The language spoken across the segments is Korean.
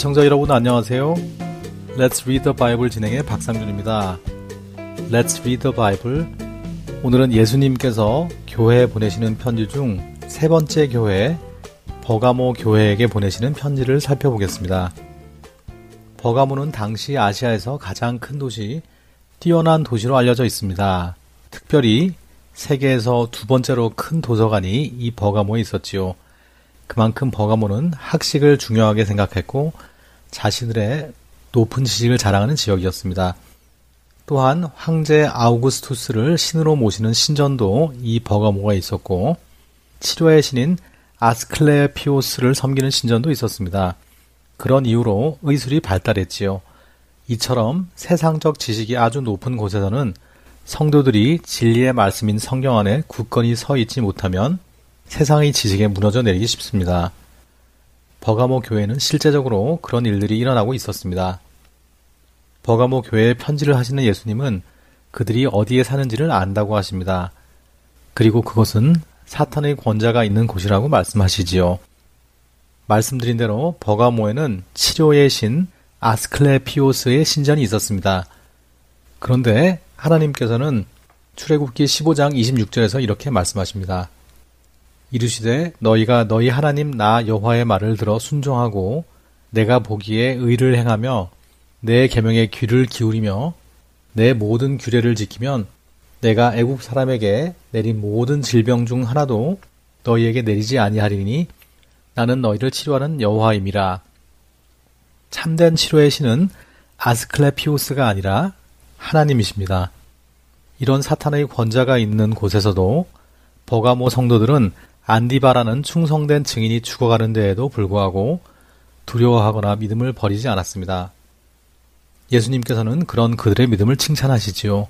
애청자 여러분 안녕하세요. Let's Read the Bible 진행의 박상준입니다. Let's Read the Bible 오늘은 예수님께서 교회에 보내시는 편지 중 세 번째 교회 버가모 교회에게 보내시는 편지를 살펴보겠습니다. 버가모는 당시 아시아에서 가장 큰 도시, 뛰어난 도시로 알려져 있습니다. 특별히 세계에서 두 번째로 큰 도서관이 이 버가모에 있었지요. 그만큼 버가모는 학식을 중요하게 생각했고 자신들의 높은 지식을 자랑하는 지역이었습니다. 또한 황제 아우구스투스를 신으로 모시는 신전도 이 버가모가 있었고 치료의 신인 아스클레피오스를 섬기는 신전도 있었습니다. 그런 이유로 의술이 발달했지요. 이처럼 세상적 지식이 아주 높은 곳에서는 성도들이 진리의 말씀인 성경 안에 굳건히 서 있지 못하면 세상의 지식에 무너져 내리기 쉽습니다. 버가모 교회는 실제적으로 그런 일들이 일어나고 있었습니다. 버가모 교회에 편지를 하시는 예수님은 그들이 어디에 사는지를 안다고 하십니다. 그리고 그것은 사탄의 권자가 있는 곳이라고 말씀하시지요. 말씀드린 대로 버가모에는 치료의 신 아스클레피오스의 신전이 있었습니다. 그런데 하나님께서는 출애굽기 15장 26절에서 이렇게 말씀하십니다. 이르시되 너희가 너희 하나님 나 여호와의 말을 들어 순종하고 내가 보기에 의를 행하며 내 계명에 귀를 기울이며 내 모든 규례를 지키면 내가 애국 사람에게 내린 모든 질병 중 하나도 너희에게 내리지 아니하리니 나는 너희를 치료하는 여호와임이라. 참된 치료의 신은 아스클레피오스가 아니라 하나님이십니다. 이런 사탄의 권자가 있는 곳에서도 버가모 성도들은 안디바라는 충성된 증인이 죽어가는 데에도 불구하고 두려워하거나 믿음을 버리지 않았습니다. 예수님께서는 그런 그들의 믿음을 칭찬하시지요.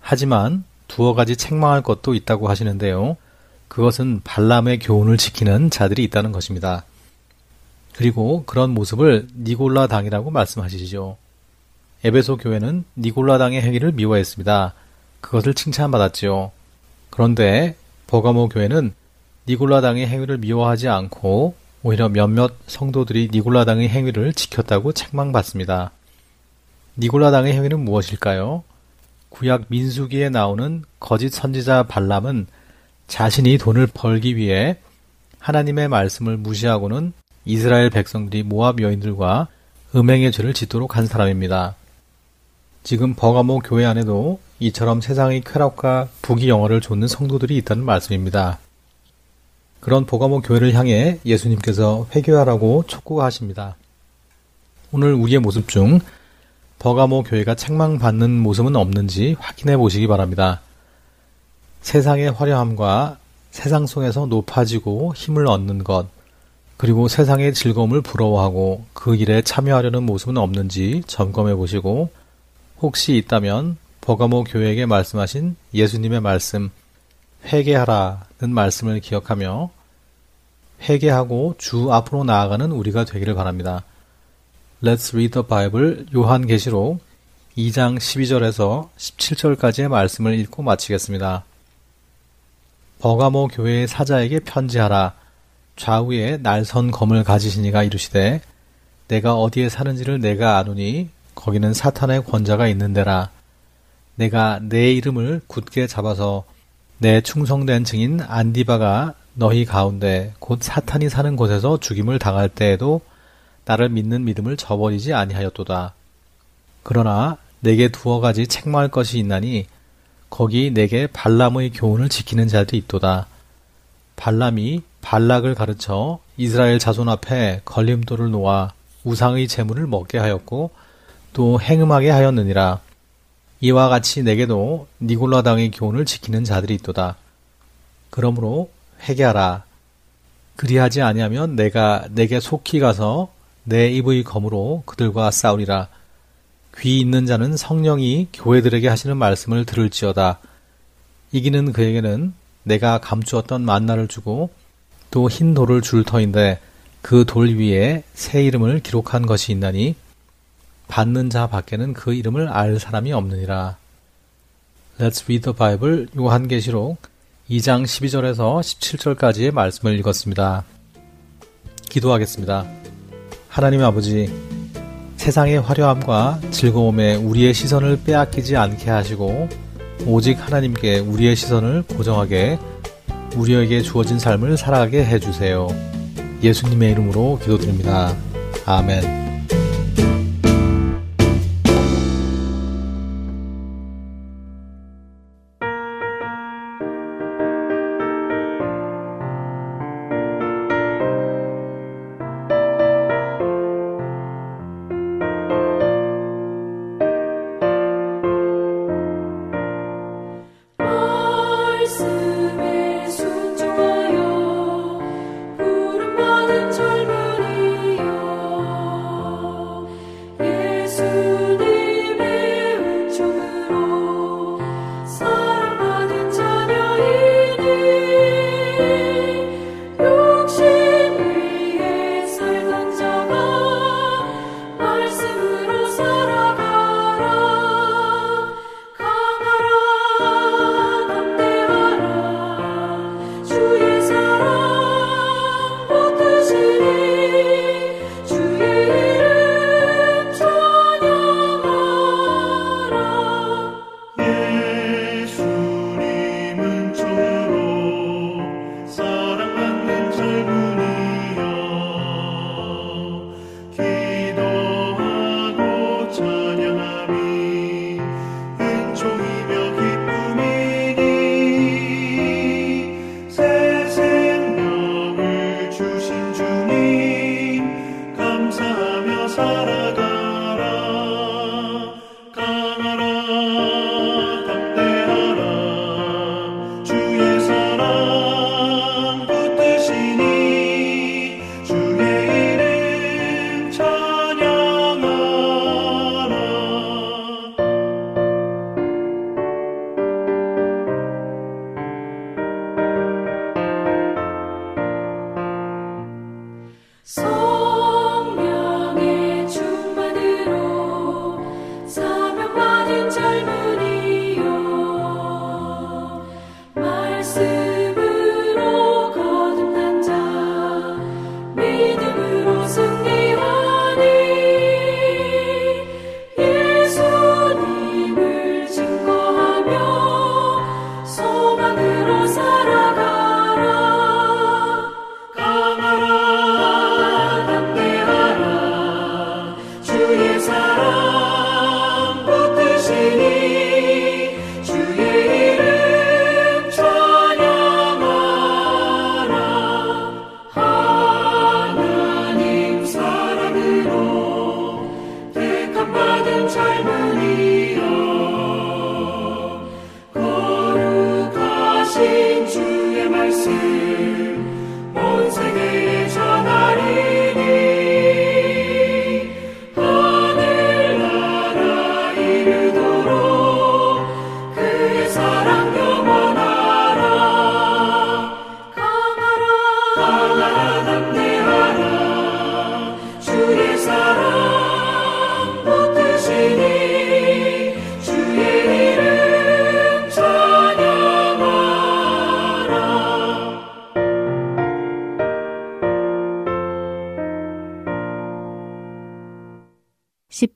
하지만 두어 가지 책망할 것도 있다고 하시는데요. 그것은 발람의 교훈을 지키는 자들이 있다는 것입니다. 그리고 그런 모습을 니골라 당이라고 말씀하시죠. 에베소 교회는 니골라 당의 행위를 미워했습니다. 그것을 칭찬받았지요. 그런데 버가모 교회는 니골라 당의 행위를 미워하지 않고 오히려 몇몇 성도들이 니골라 당의 행위를 지켰다고 책망받습니다. 니골라 당의 행위는 무엇일까요? 구약 민수기에 나오는 거짓 선지자 발람은 자신이 돈을 벌기 위해 하나님의 말씀을 무시하고는 이스라엘 백성들이 모압 여인들과 음행의 죄를 짓도록 한 사람입니다. 지금 버가모 교회 안에도 이처럼 세상의 쾌락과 부귀 영화를 좇는 성도들이 있다는 말씀입니다. 그런 버가모 교회를 향해 예수님께서 회개하라고 촉구하십니다. 오늘 우리의 모습 중 버가모 교회가 책망받는 모습은 없는지 확인해 보시기 바랍니다. 세상의 화려함과 세상 속에서 높아지고 힘을 얻는 것, 그리고 세상의 즐거움을 부러워하고 그 일에 참여하려는 모습은 없는지 점검해 보시고 혹시 있다면 버가모 교회에게 말씀하신 예수님의 말씀 회개하라는 말씀을 기억하며 회개하고 주 앞으로 나아가는 우리가 되기를 바랍니다. Let's read the Bible 요한계시록 2장 12절에서 17절까지의 말씀을 읽고 마치겠습니다. 버가모 교회의 사자에게 편지하라. 좌우에 날선 검을 가지시니가 이르시되 내가 어디에 사는지를 내가 아노니 거기는 사탄의 권자가 있는데라. 내가 내 이름을 굳게 잡아서 내 충성된 증인 안디바가 너희 가운데 곧 사탄이 사는 곳에서 죽임을 당할 때에도 나를 믿는 믿음을 저버리지 아니하였도다. 그러나 내게 두어 가지 책망할 것이 있나니 거기 내게 발람의 교훈을 지키는 자도 있도다. 발람이 발락을 가르쳐 이스라엘 자손 앞에 걸림돌을 놓아 우상의 재물을 먹게 하였고 또 행음하게 하였느니라. 이와 같이 내게도 니골라 당의 교훈을 지키는 자들이 있도다. 그러므로 회개하라. 그리하지 아니하면 내가 내게 속히 가서 내 입의 검으로 그들과 싸우리라. 귀 있는 자는 성령이 교회들에게 하시는 말씀을 들을지어다. 이기는 그에게는 내가 감추었던 만나를 주고 또 흰 돌을 줄 터인데 그 돌 위에 새 이름을 기록한 것이 있나니 받는 자 밖에는 그 이름을 알 사람이 없느니라. Let's read the Bible 요한계시록 2장 12절에서 17절까지의 말씀을 읽었습니다. 기도하겠습니다. 하나님 아버지, 세상의 화려함과 즐거움에 우리의 시선을 빼앗기지 않게 하시고 오직 하나님께 우리의 시선을 고정하게 우리에게 주어진 삶을 살아가게 해주세요. 예수님의 이름으로 기도드립니다. 아멘.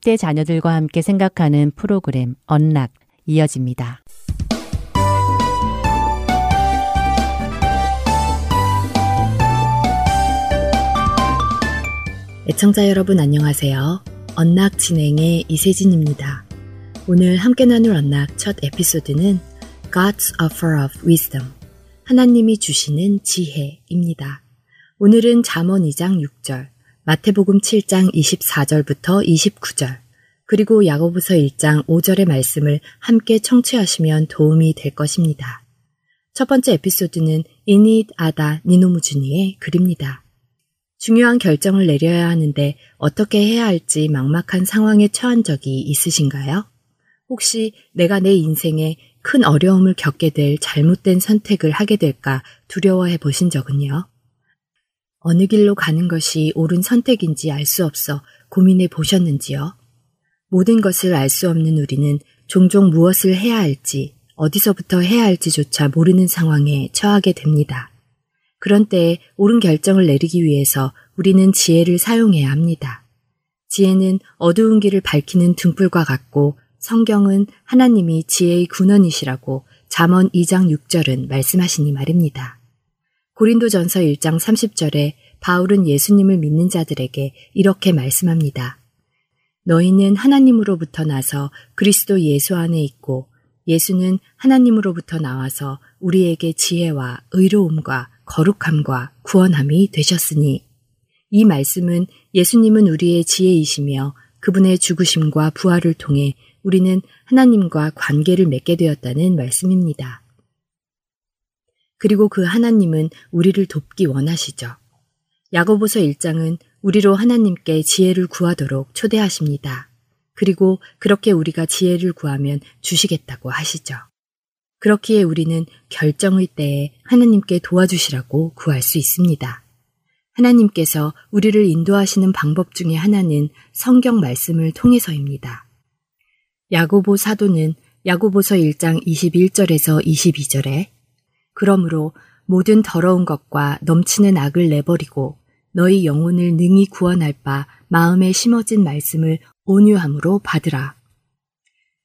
20대 자녀들과 함께 생각하는 프로그램 언락 이어집니다. 애청자 여러분 안녕하세요. 언락 진행의 이세진입니다. 오늘 함께 나눌 언락 첫 에피소드는 God's Offer of Wisdom, 하나님이 주시는 지혜입니다. 오늘은 잠언 2장 6절, 마태복음 7장 24절부터 29절, 그리고 야고보서 1장 5절의 말씀을 함께 청취하시면 도움이 될 것입니다. 첫 번째 에피소드는 이닛 아다 니노무주니의 글입니다. 중요한 결정을 내려야 하는데 어떻게 해야 할지 막막한 상황에 처한 적이 있으신가요? 혹시 내가 내 인생에 큰 어려움을 겪게 될 잘못된 선택을 하게 될까 두려워해 보신 적은요? 어느 길로 가는 것이 옳은 선택인지 알 수 없어 고민해 보셨는지요? 모든 것을 알 수 없는 우리는 종종 무엇을 해야 할지, 어디서부터 해야 할지조차 모르는 상황에 처하게 됩니다. 그런 때에 옳은 결정을 내리기 위해서 우리는 지혜를 사용해야 합니다. 지혜는 어두운 길을 밝히는 등불과 같고 성경은 하나님이 지혜의 군원이시라고 잠언 2장 6절은 말씀하시니 말입니다. 고린도전서 1장 30절에 바울은 예수님을 믿는 자들에게 이렇게 말씀합니다. 너희는 하나님으로부터 나서 그리스도 예수 안에 있고 예수는 하나님으로부터 나와서 우리에게 지혜와 의로움과 거룩함과 구원함이 되셨으니 이 말씀은 예수님은 우리의 지혜이시며 그분의 죽으심과 부활을 통해 우리는 하나님과 관계를 맺게 되었다는 말씀입니다. 그리고 그 하나님은 우리를 돕기 원하시죠. 야고보서 1장은 우리로 하나님께 지혜를 구하도록 초대하십니다. 그리고 그렇게 우리가 지혜를 구하면 주시겠다고 하시죠. 그렇기에 우리는 결정의 때에 하나님께 도와주시라고 구할 수 있습니다. 하나님께서 우리를 인도하시는 방법 중의 하나는 성경 말씀을 통해서입니다. 야고보 사도는 야고보서 1장 21절에서 22절에 그러므로 모든 더러운 것과 넘치는 악을 내버리고 너희 영혼을 능히 구원할 바 마음에 심어진 말씀을 온유함으로 받으라.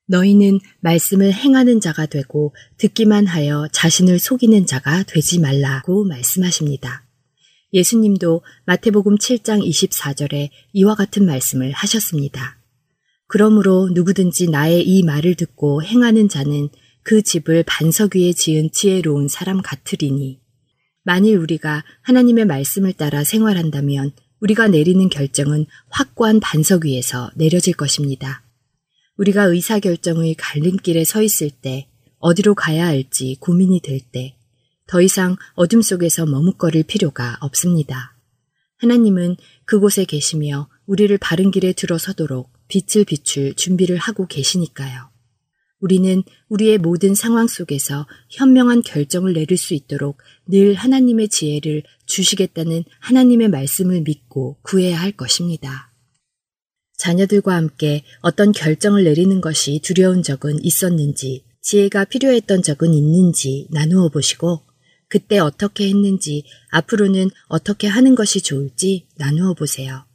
너희는 말씀을 행하는 자가 되고 듣기만 하여 자신을 속이는 자가 되지 말라고 말씀하십니다. 예수님도 마태복음 7장 24절에 이와 같은 말씀을 하셨습니다. 그러므로 누구든지 나의 이 말을 듣고 행하는 자는 그 집을 반석 위에 지은 지혜로운 사람 같으리니 만일 우리가 하나님의 말씀을 따라 생활한다면 우리가 내리는 결정은 확고한 반석 위에서 내려질 것입니다. 우리가 의사결정의 갈림길에 서 있을 때, 어디로 가야 할지 고민이 될 때, 더 이상 어둠 속에서 머뭇거릴 필요가 없습니다. 하나님은 그곳에 계시며 우리를 바른 길에 들어서도록 빛을 비출 준비를 하고 계시니까요. 우리는 우리의 모든 상황 속에서 현명한 결정을 내릴 수 있도록 늘 하나님의 지혜를 주시겠다는 하나님의 말씀을 믿고 구해야 할 것입니다. 자녀들과 함께 어떤 결정을 내리는 것이 두려운 적은 있었는지, 지혜가 필요했던 적은 있는지 나누어 보시고, 그때 어떻게 했는지, 앞으로는 어떻게 하는 것이 좋을지 나누어 보세요.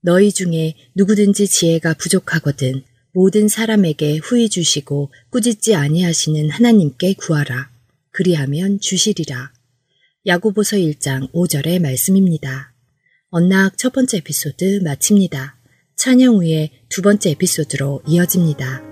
너희 중에 누구든지 지혜가 부족하거든 모든 사람에게 후히 주시고 꾸짖지 아니하시는 하나님께 구하라. 그리하면 주시리라. 야고보서 1장 5절의 말씀입니다. 언락 첫 번째 에피소드 마칩니다. 찬양 후에 두 번째 에피소드로 이어집니다.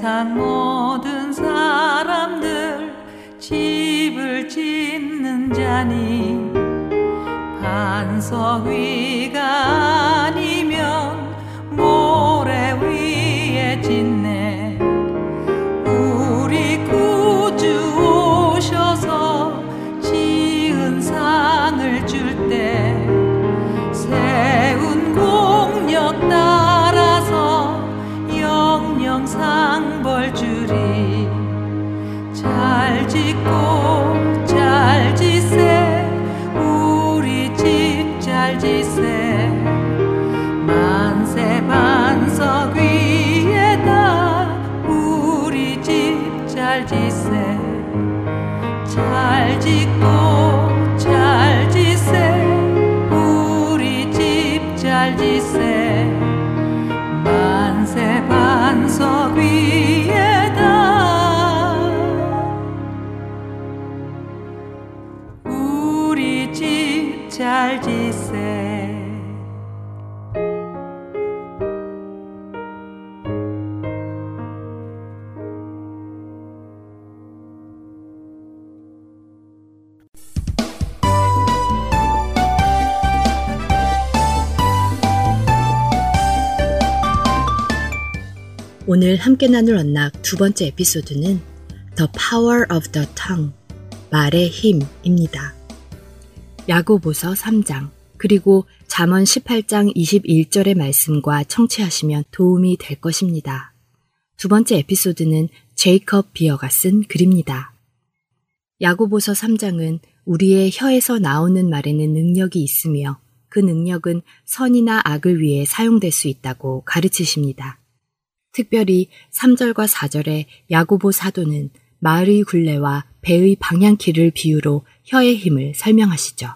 세상 모든 사람들 집을 짓는 자니 반석 위가 오늘 함께 나눌 언락 두 번째 에피소드는 The Power of the Tongue, 말의 힘입니다. 야고보서 3장, 그리고 잠언 18장 21절의 말씀과 청취하시면 도움이 될 것입니다. 두 번째 에피소드는 제이컵 비어가 쓴 글입니다. 야고보서 3장은 우리의 혀에서 나오는 말에는 능력이 있으며 그 능력은 선이나 악을 위해 사용될 수 있다고 가르치십니다. 특별히 3절과 4절의 야고보 사도는 마을의 굴레와 배의 방향키를 비유로 혀의 힘을 설명하시죠.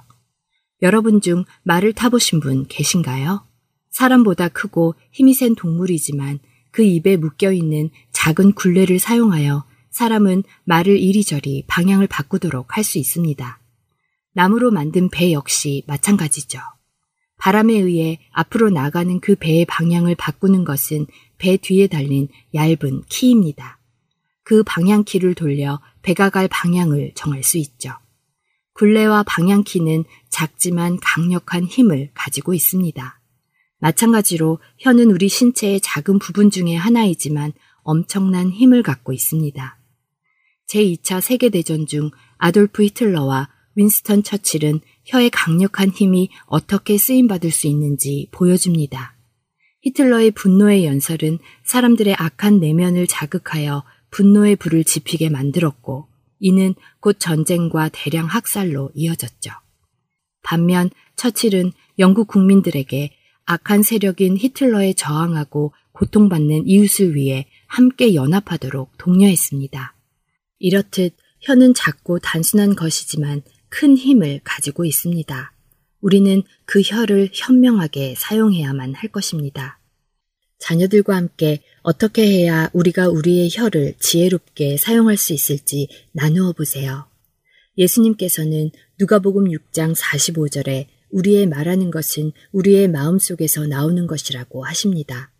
여러분 중 말을 타보신 분 계신가요? 사람보다 크고 힘이 센 동물이지만 그 입에 묶여 있는 작은 굴레를 사용하여 사람은 말을 이리저리 방향을 바꾸도록 할 수 있습니다. 나무로 만든 배 역시 마찬가지죠. 바람에 의해 앞으로 나가는 그 배의 방향을 바꾸는 것은 배 뒤에 달린 얇은 키입니다. 그 방향키를 돌려 배가 갈 방향을 정할 수 있죠. 굴레와 방향키는 작지만 강력한 힘을 가지고 있습니다. 마찬가지로 혀는 우리 신체의 작은 부분 중의 하나이지만 엄청난 힘을 갖고 있습니다. 제2차 세계대전 중 아돌프 히틀러와 윈스턴 처칠은 혀의 강력한 힘이 어떻게 쓰임받을 수 있는지 보여줍니다. 히틀러의 분노의 연설은 사람들의 악한 내면을 자극하여 분노의 불을 지피게 만들었고 이는 곧 전쟁과 대량 학살로 이어졌죠. 반면 처칠은 영국 국민들에게 악한 세력인 히틀러에 저항하고 고통받는 이웃을 위해 함께 연합하도록 독려했습니다. 이렇듯 혀는 작고 단순한 것이지만 큰 힘을 가지고 있습니다. 우리는 그 혀를 현명하게 사용해야만 할 것입니다. 자녀들과 함께 어떻게 해야 우리가 우리의 혀를 지혜롭게 사용할 수 있을지 나누어 보세요. 예수님께서는 누가복음 6장 45절에 우리의 말하는 것은 우리의 마음 속에서 나오는 것이라고 하십니다.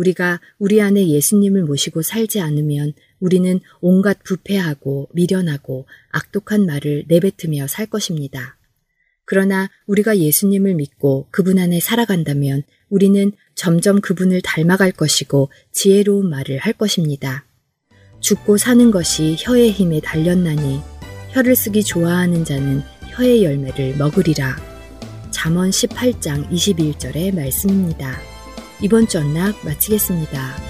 우리가 우리 안에 예수님을 모시고 살지 않으면 우리는 온갖 부패하고 미련하고 악독한 말을 내뱉으며 살 것입니다. 그러나 우리가 예수님을 믿고 그분 안에 살아간다면 우리는 점점 그분을 닮아갈 것이고 지혜로운 말을 할 것입니다. 죽고 사는 것이 혀의 힘에 달렸나니 혀를 쓰기 좋아하는 자는 혀의 열매를 먹으리라. 잠언 18장 21절의 말씀입니다. 이번 주 언락 마치겠습니다.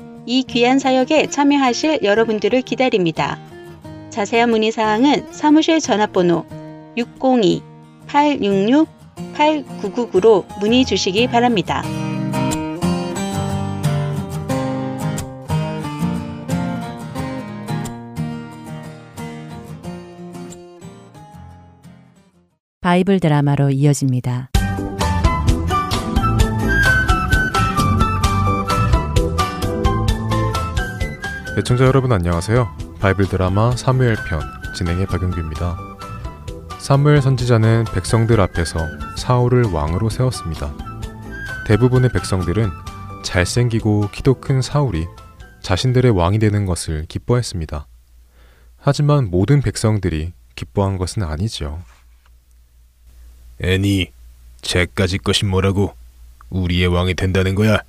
이 귀한 사역에 참여하실 여러분들을 기다립니다. 자세한 문의 사항은 사무실 전화번호 602-866-8999로 문의 주시기 바랍니다. 바이블 드라마로 이어집니다. 애청자 여러분 안녕하세요. 바이블 드라마 사무엘 편 진행의 박용규입니다. 사무엘 선지자는 백성들 앞에서 사울을 왕으로 세웠습니다. 대부분의 백성들은 잘생기고 키도 큰 사울이 자신들의 왕이 되는 것을 기뻐했습니다. 하지만 모든 백성들이 기뻐한 것은 아니죠. 애니, 쟤까지 것이 뭐라고 우리의 왕이 된다는 거야?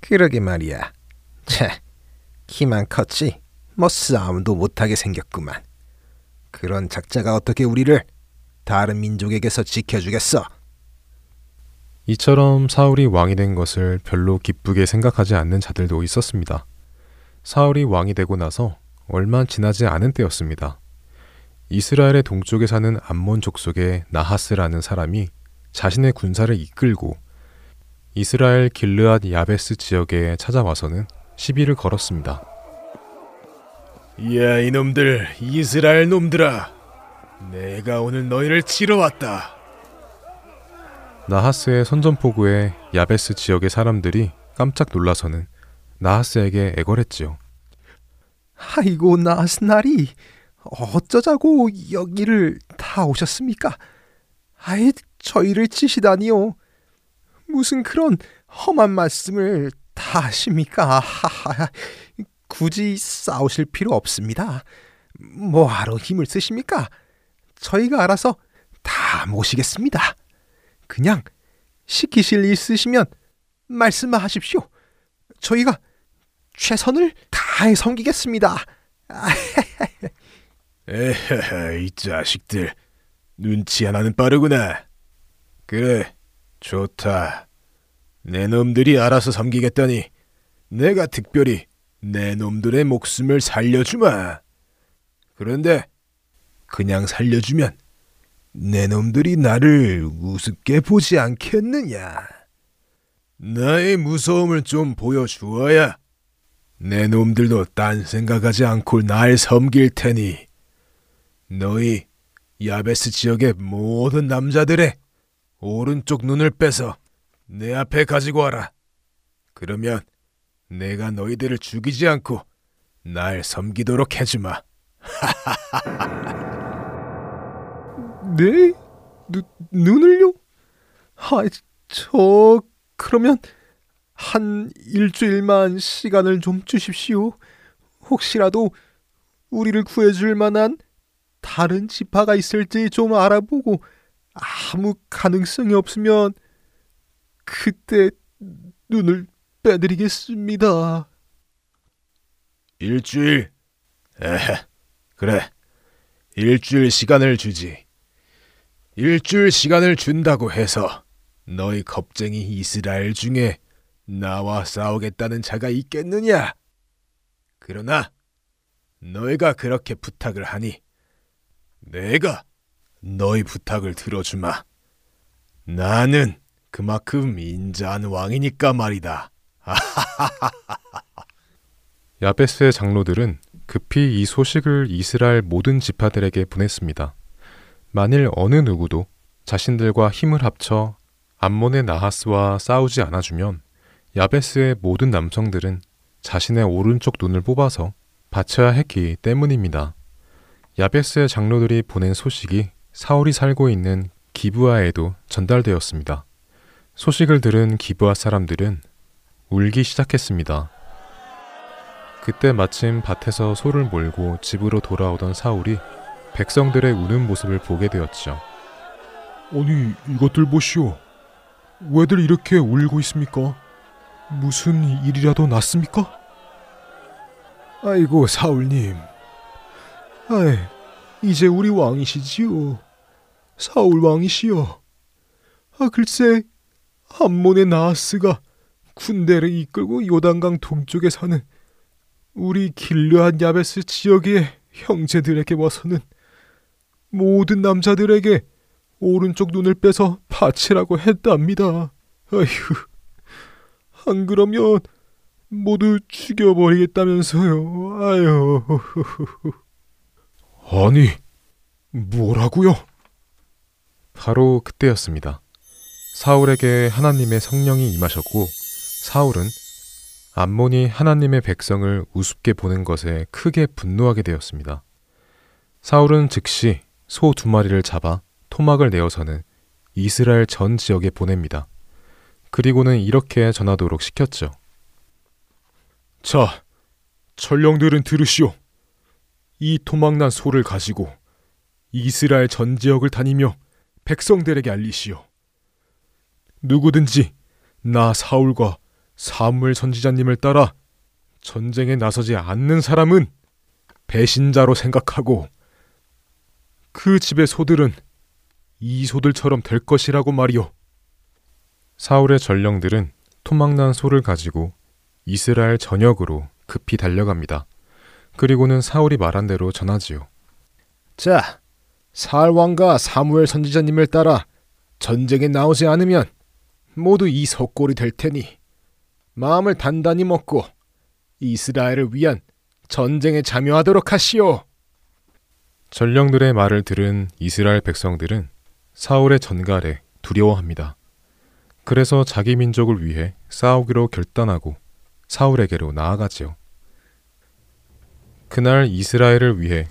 그러게 말이야. 차, 키만 컸지 뭐 싸움도 못하게 생겼구만. 그런 작자가 어떻게 우리를 다른 민족에게서 지켜주겠어? 이처럼 사울이 왕이 된 것을 별로 기쁘게 생각하지 않는 자들도 있었습니다. 사울이 왕이 되고 나서 얼마 지나지 않은 때였습니다. 이스라엘의 동쪽에 사는 암몬 족속의 나하스라는 사람이 자신의 군사를 이끌고 이스라엘 길르앗 야베스 지역에 찾아와서는 시비를 걸었습니다. 야 이놈들 이스라엘 놈들아 내가 오늘 너희를 치러 왔다 나하스의 선전포구에 야베스 지역의 사람들이 깜짝 놀라서는 나하스에게 애걸했지요. 아이고 나스나리 어쩌자고 여기를 다 오셨습니까? 아예 저희를 치시다니요. 무슨 그런 험한 말씀을 다 하십니까? 하하, 굳이 싸우실 필요 없습니다. 뭐하러 힘을 쓰십니까? 저희가 알아서 다 모시겠습니다. 그냥 시키실 일 있으시면 말씀하십시오. 저희가 최선을 다해 섬기겠습니다. 에헤헤 이 자식들 눈치 하나는 빠르구나 그래 좋다 내 놈들이 알아서 섬기겠다니. 내가 특별히 내 놈들의 목숨을 살려주마. 그런데 그냥 살려주면 내 놈들이 나를 우습게 보지 않겠느냐? 나의 무서움을 좀 보여주어야 내 놈들도 딴 생각하지 않고 날 섬길 테니. 너희 야베스 지역의 모든 남자들의 오른쪽 눈을 빼서 내 앞에 가지고 와라. 그러면 내가 너희들을 죽이지 않고 날 섬기도록 해주마. 네? 누, 눈을요? 아, 저 그러면 한 일주일만 시간을 좀 주십시오. 혹시라도 우리를 구해줄 만한 다른 지파가 있을지 좀 알아보고 아무 가능성이 없으면 그때 눈을 빼드리겠습니다. 일주일? 에헤, 그래. 일주일 시간을 주지. 일주일 시간을 준다고 해서 너희 겁쟁이 이스라엘 중에 나와 싸우겠다는 자가 있겠느냐? 그러나 너희가 그렇게 부탁을 하니 내가 너희 부탁을 들어주마. 나는 그만큼 인자한 왕이니까 말이다. 야베스의 장로들은 급히 이 소식을 이스라엘 모든 지파들에게 보냈습니다. 만일 어느 누구도 자신들과 힘을 합쳐 암몬의 나하스와 싸우지 않아주면 야베스의 모든 남성들은 자신의 오른쪽 눈을 뽑아서 바쳐야 했기 때문입니다. 야베스의 장로들이 보낸 소식이 사울이 살고 있는 기브아에도 전달되었습니다. 소식을 들은 기브아 사람들은 울기 시작했습니다. 그때 마침 밭에서 소를 몰고 집으로 돌아오던 사울이 백성들의 우는 모습을 보게 되었죠. 아니, 이것들 보시오. 왜들 이렇게 울고 있습니까? 무슨 일이라도 났습니까? 아이고, 사울님. 아이, 이제 우리 왕이시지요. 사울 왕이시여. 아, 글쎄, 암몬의 나하스가 군대를 이끌고 요단강 동쪽에 사는 우리 길르한 야베스 지역의 형제들에게 와서는 모든 남자들에게 오른쪽 눈을 빼서 바치라고 했답니다. 아휴, 안 그러면 모두 죽여버리겠다면서요. 아유. 아니, 뭐라고요? 바로 그때였습니다. 사울에게 하나님의 성령이 임하셨고 사울은 암몬이 하나님의 백성을 우습게 보는 것에 크게 분노하게 되었습니다. 사울은 즉시 소 두 마리를 잡아 토막을 내어서는 이스라엘 전 지역에 보냅니다. 그리고는 이렇게 전하도록 시켰죠. 자, 전령들은 들으시오. 이 토막난 소를 가지고 이스라엘 전 지역을 다니며 백성들에게 알리시오. 누구든지 나 사울과 사무엘 선지자님을 따라 전쟁에 나서지 않는 사람은 배신자로 생각하고 그 집의 소들은 이 소들처럼 될 것이라고 말이오. 사울의 전령들은 토막난 소를 가지고 이스라엘 전역으로 급히 달려갑니다. 그리고는 사울이 말한 대로 전하지요. 자, 사울 왕과 사무엘 선지자님을 따라 전쟁에 나오지 않으면 모두 이 석골이 될 테니 마음을 단단히 먹고 이스라엘을 위한 전쟁에 참여하도록 하시오. 전령들의 말을 들은 이스라엘 백성들은 사울의 전갈에 두려워합니다. 그래서 자기 민족을 위해 싸우기로 결단하고 사울에게로 나아가지요. 그날 이스라엘을 위해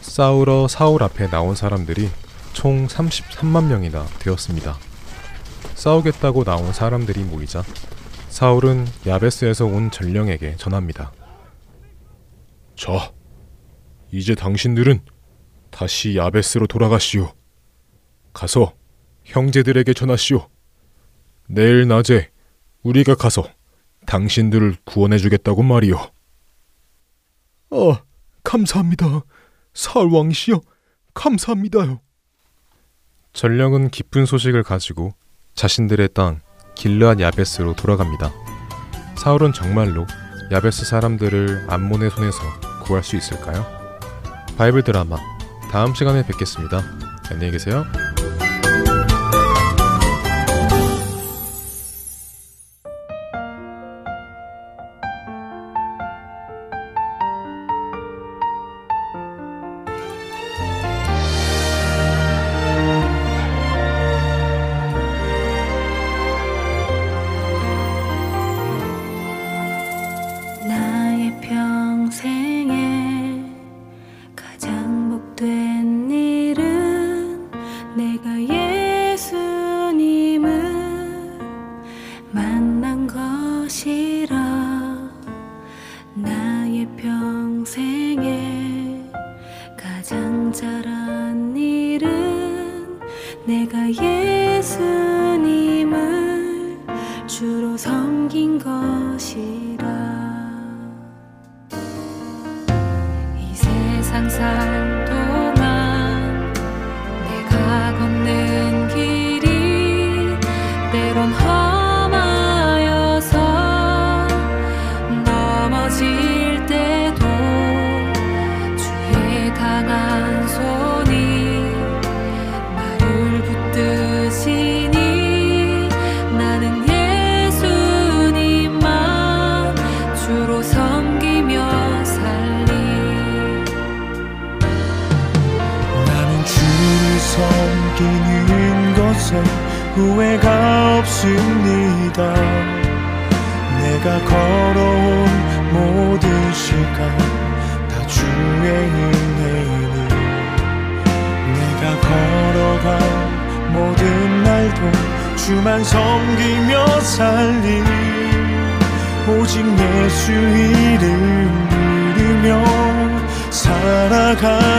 싸우러 사울 앞에 나온 사람들이 총 33만 명이나 되었습니다. 싸우겠다고 나온 사람들이 모이자 사울은 야베스에서 온 전령에게 전합니다. 자, 이제 당신들은 다시 야베스로 돌아가시오. 가서 형제들에게 전하시오. 내일 낮에 우리가 가서 당신들을 구원해 주겠다고 말이오. 아, 감사합니다. 사울 왕이시여, 감사합니다요. 전령은 기쁜 소식을 가지고 자신들의 땅 길르앗 야베스로 돌아갑니다. 사울은 정말로 야베스 사람들을 암몬의 손에서 구할 수 있을까요? 바이블 드라마 다음 시간에 뵙겠습니다. 안녕히 계세요. 후회가 없습니다. 내가 걸어온 모든 시간 다 주의 은혜니 내가 걸어간 모든 날도 주만 섬기며 살리 오직 예수 이름 부르며 살아가리라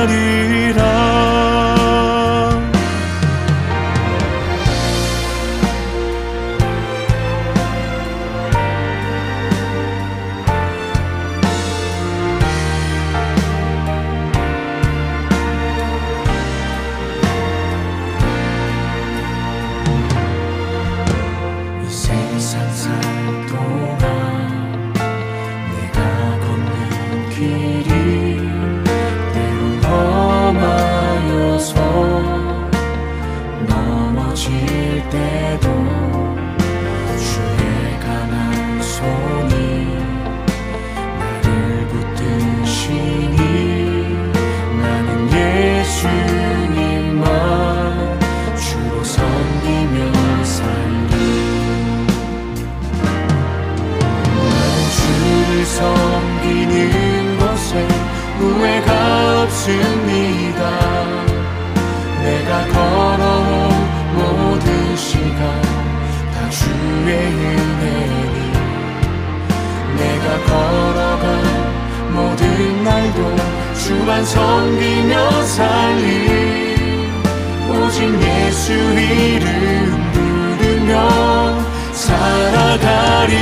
주를 섬기는 것에 후회가 없습니다. 내가 걸어온 모든 시간 다 주의 은혜니. 내가 걸어간 모든 날도 주만 섬기며 살리. 오직 예수 이름 부르며 살아가리라.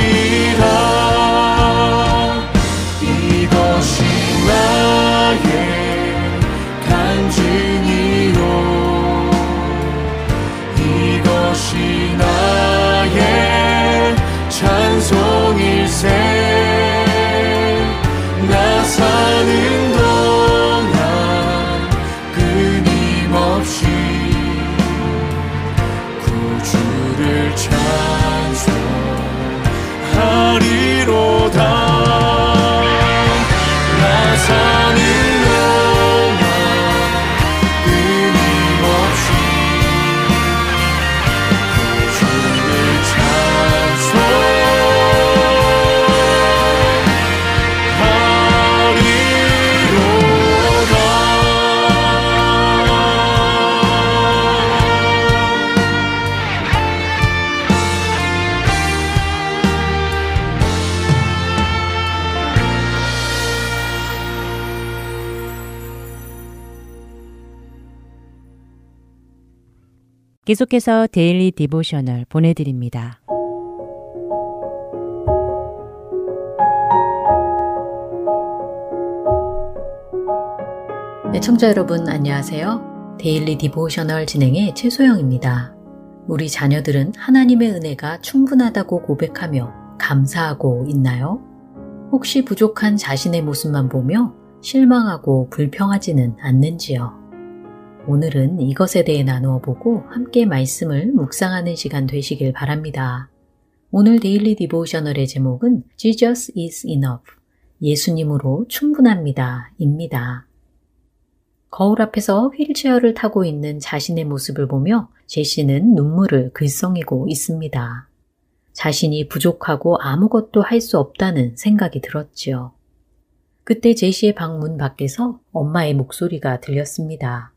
계속해서 Daily Devotional 보내드립니다. 네, 청자 여러분 안녕하세요. Daily Devotional 진행의 최소영입니다. 우리 자녀들은 하나님의 은혜가 충분하다고 고백하며 감사하고 있나요? 혹시 부족한 자신의 모습만 보며 실망하고 불평하지는 않는지요? 오늘은 이것에 대해 나누어 보고 함께 말씀을 묵상하는 시간 되시길 바랍니다. 오늘 데일리 디보셔널의 제목은 Jesus is enough. 예수님으로 충분합니다. 입니다. 거울 앞에서 휠체어를 타고 있는 자신의 모습을 보며 제시는 눈물을 글썽이고 있습니다. 자신이 부족하고 아무것도 할 수 없다는 생각이 들었지요. 그때 제시의 방문 밖에서 엄마의 목소리가 들렸습니다.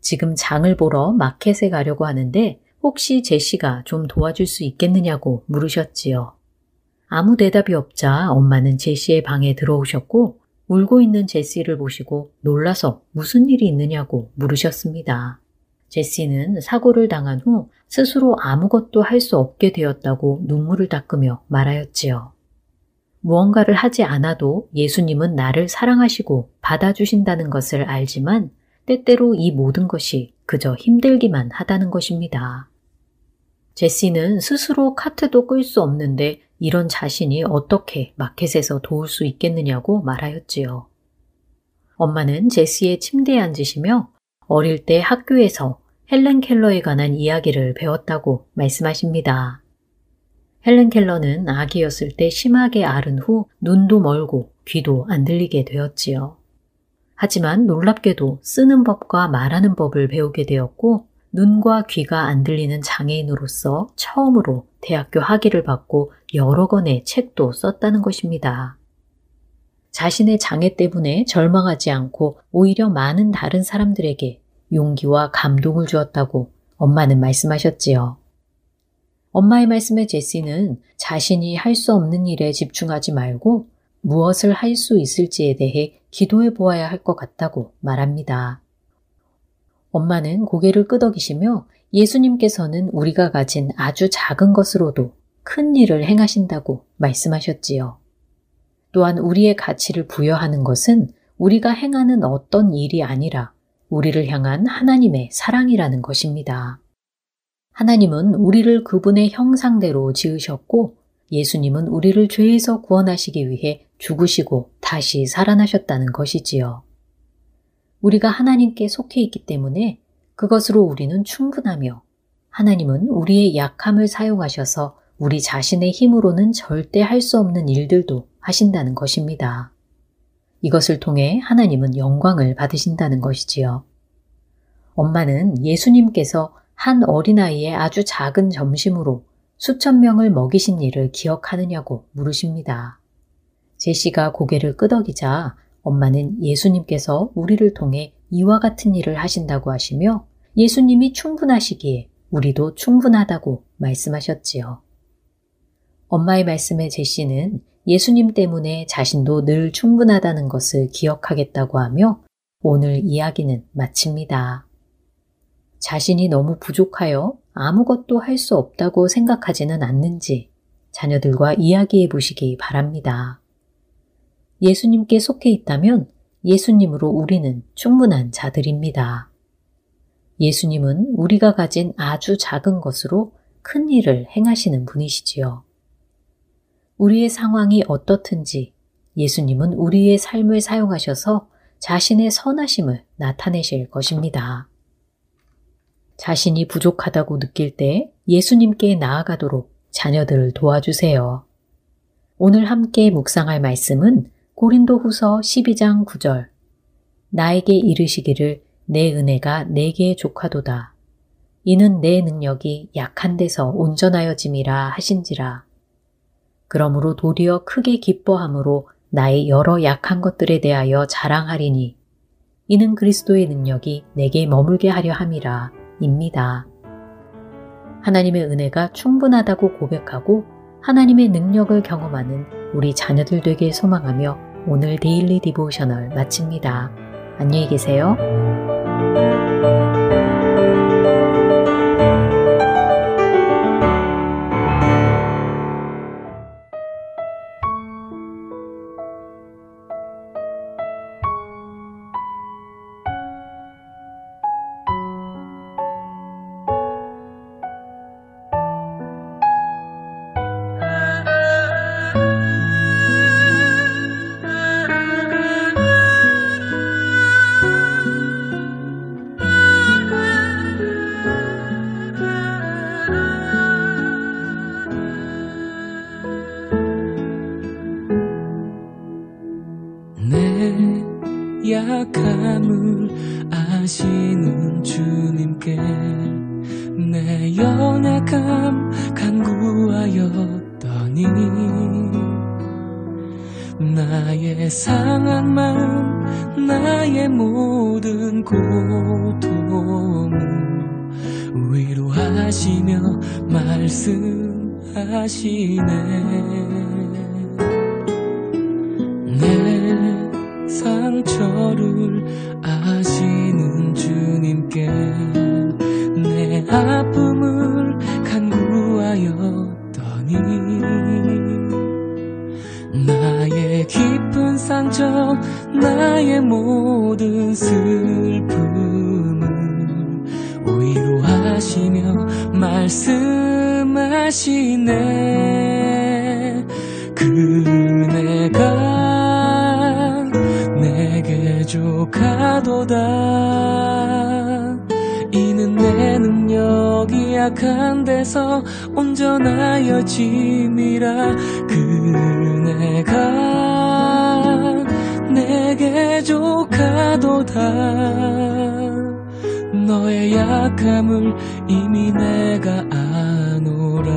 지금 장을 보러 마켓에 가려고 하는데 혹시 제시가 좀 도와줄 수 있겠느냐고 물으셨지요. 아무 대답이 없자 엄마는 제시의 방에 들어오셨고 울고 있는 제시를 보시고 놀라서 무슨 일이 있느냐고 물으셨습니다. 제시는 사고를 당한 후 스스로 아무것도 할 수 없게 되었다고 눈물을 닦으며 말하였지요. 무언가를 하지 않아도 예수님은 나를 사랑하시고 받아주신다는 것을 알지만 때때로 이 모든 것이 그저 힘들기만 하다는 것입니다. 제시는 스스로 카트도 끌 수 없는데 이런 자신이 어떻게 마켓에서 도울 수 있겠느냐고 말하였지요. 엄마는 제시의 침대에 앉으시며 어릴 때 학교에서 헬렌 켈러에 관한 이야기를 배웠다고 말씀하십니다. 헬렌 켈러는 아기였을 때 심하게 앓은 후 눈도 멀고 귀도 안 들리게 되었지요. 하지만 놀랍게도 쓰는 법과 말하는 법을 배우게 되었고 눈과 귀가 안 들리는 장애인으로서 처음으로 대학교 학위를 받고 여러 권의 책도 썼다는 것입니다. 자신의 장애 때문에 절망하지 않고 오히려 많은 다른 사람들에게 용기와 감동을 주었다고 엄마는 말씀하셨지요. 엄마의 말씀에 제시는 자신이 할 수 없는 일에 집중하지 말고 무엇을 할 수 있을지에 대해 기도해 보아야 할 것 같다고 말합니다. 엄마는 고개를 끄덕이시며 예수님께서는 우리가 가진 아주 작은 것으로도 큰 일을 행하신다고 말씀하셨지요. 또한 우리의 가치를 부여하는 것은 우리가 행하는 어떤 일이 아니라 우리를 향한 하나님의 사랑이라는 것입니다. 하나님은 우리를 그분의 형상대로 지으셨고 예수님은 우리를 죄에서 구원하시기 위해 죽으시고 다시 살아나셨다는 것이지요. 우리가 하나님께 속해 있기 때문에 그것으로 우리는 충분하며 하나님은 우리의 약함을 사용하셔서 우리 자신의 힘으로는 절대 할 수 없는 일들도 하신다는 것입니다. 이것을 통해 하나님은 영광을 받으신다는 것이지요. 엄마는 예수님께서 한 어린아이의 아주 작은 점심으로 수천 명을 먹이신 일을 기억하느냐고 물으십니다. 제시가 고개를 끄덕이자 엄마는 예수님께서 우리를 통해 이와 같은 일을 하신다고 하시며 예수님이 충분하시기에 우리도 충분하다고 말씀하셨지요. 엄마의 말씀에 제시는 예수님 때문에 자신도 늘 충분하다는 것을 기억하겠다고 하며 오늘 이야기는 마칩니다. 자신이 너무 부족하여 아무것도 할 수 없다고 생각하지는 않는지 자녀들과 이야기해 보시기 바랍니다. 예수님께 속해 있다면 예수님으로 우리는 충분한 자들입니다. 예수님은 우리가 가진 아주 작은 것으로 큰 일을 행하시는 분이시지요. 우리의 상황이 어떻든지 예수님은 우리의 삶을 사용하셔서 자신의 선하심을 나타내실 것입니다. 자신이 부족하다고 느낄 때 예수님께 나아가도록 자녀들을 도와주세요. 오늘 함께 묵상할 말씀은 고린도 후서 12장 9절. 나에게 이르시기를 내 은혜가 내게 족하도다. 이는 내 능력이 약한 데서 온전하여짐이라 하신지라. 그러므로 도리어 크게 기뻐함으로 나의 여러 약한 것들에 대하여 자랑하리니 이는 그리스도의 능력이 내게 머물게 하려 함이라 입니다. 하나님의 은혜가 충분하다고 고백하고 하나님의 능력을 경험하는 우리 자녀들 되길 소망하며 오늘 Daily Devotional 마칩니다. 안녕히 계세요. 아시는 주님께 내 연약함 간구하였더니 나의 상한 마음 나의 모든 고통을 위로하시며 말씀하시네. 내 상처를 아픔을 간구하였더니 나의 깊은 상처 나의 모든 슬픔을 위로하시며 말씀하시네. 그네가 내게 족하도다 능력이 약한 데서 온전하여 짐이라 그네가 내게 족하도다. 너의 약함을 이미 내가 아노라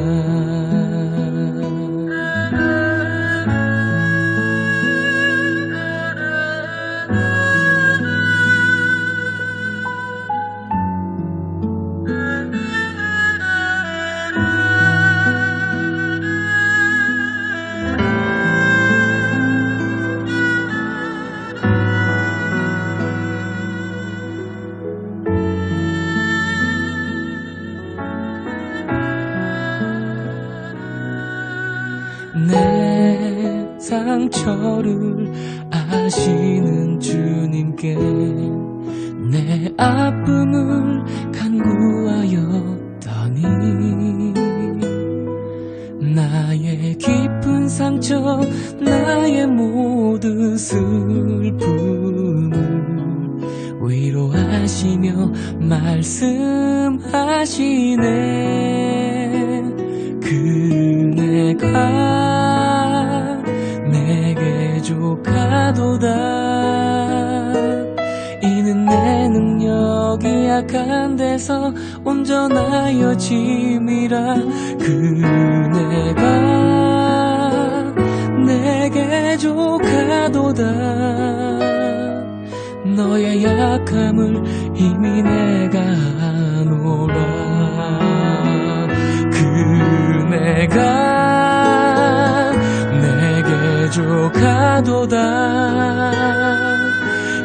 족하도다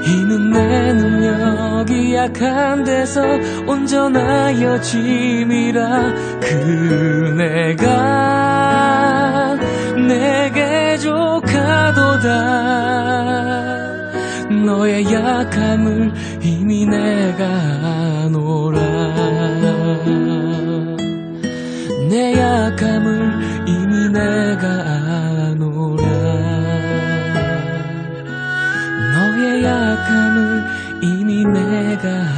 이는 내 연약한 데서 온전하여 짐이라 그네가 내게 족하도다. 너의 약함을 이미 내가 아노라. 내 약함을 이미 내가 아노라 내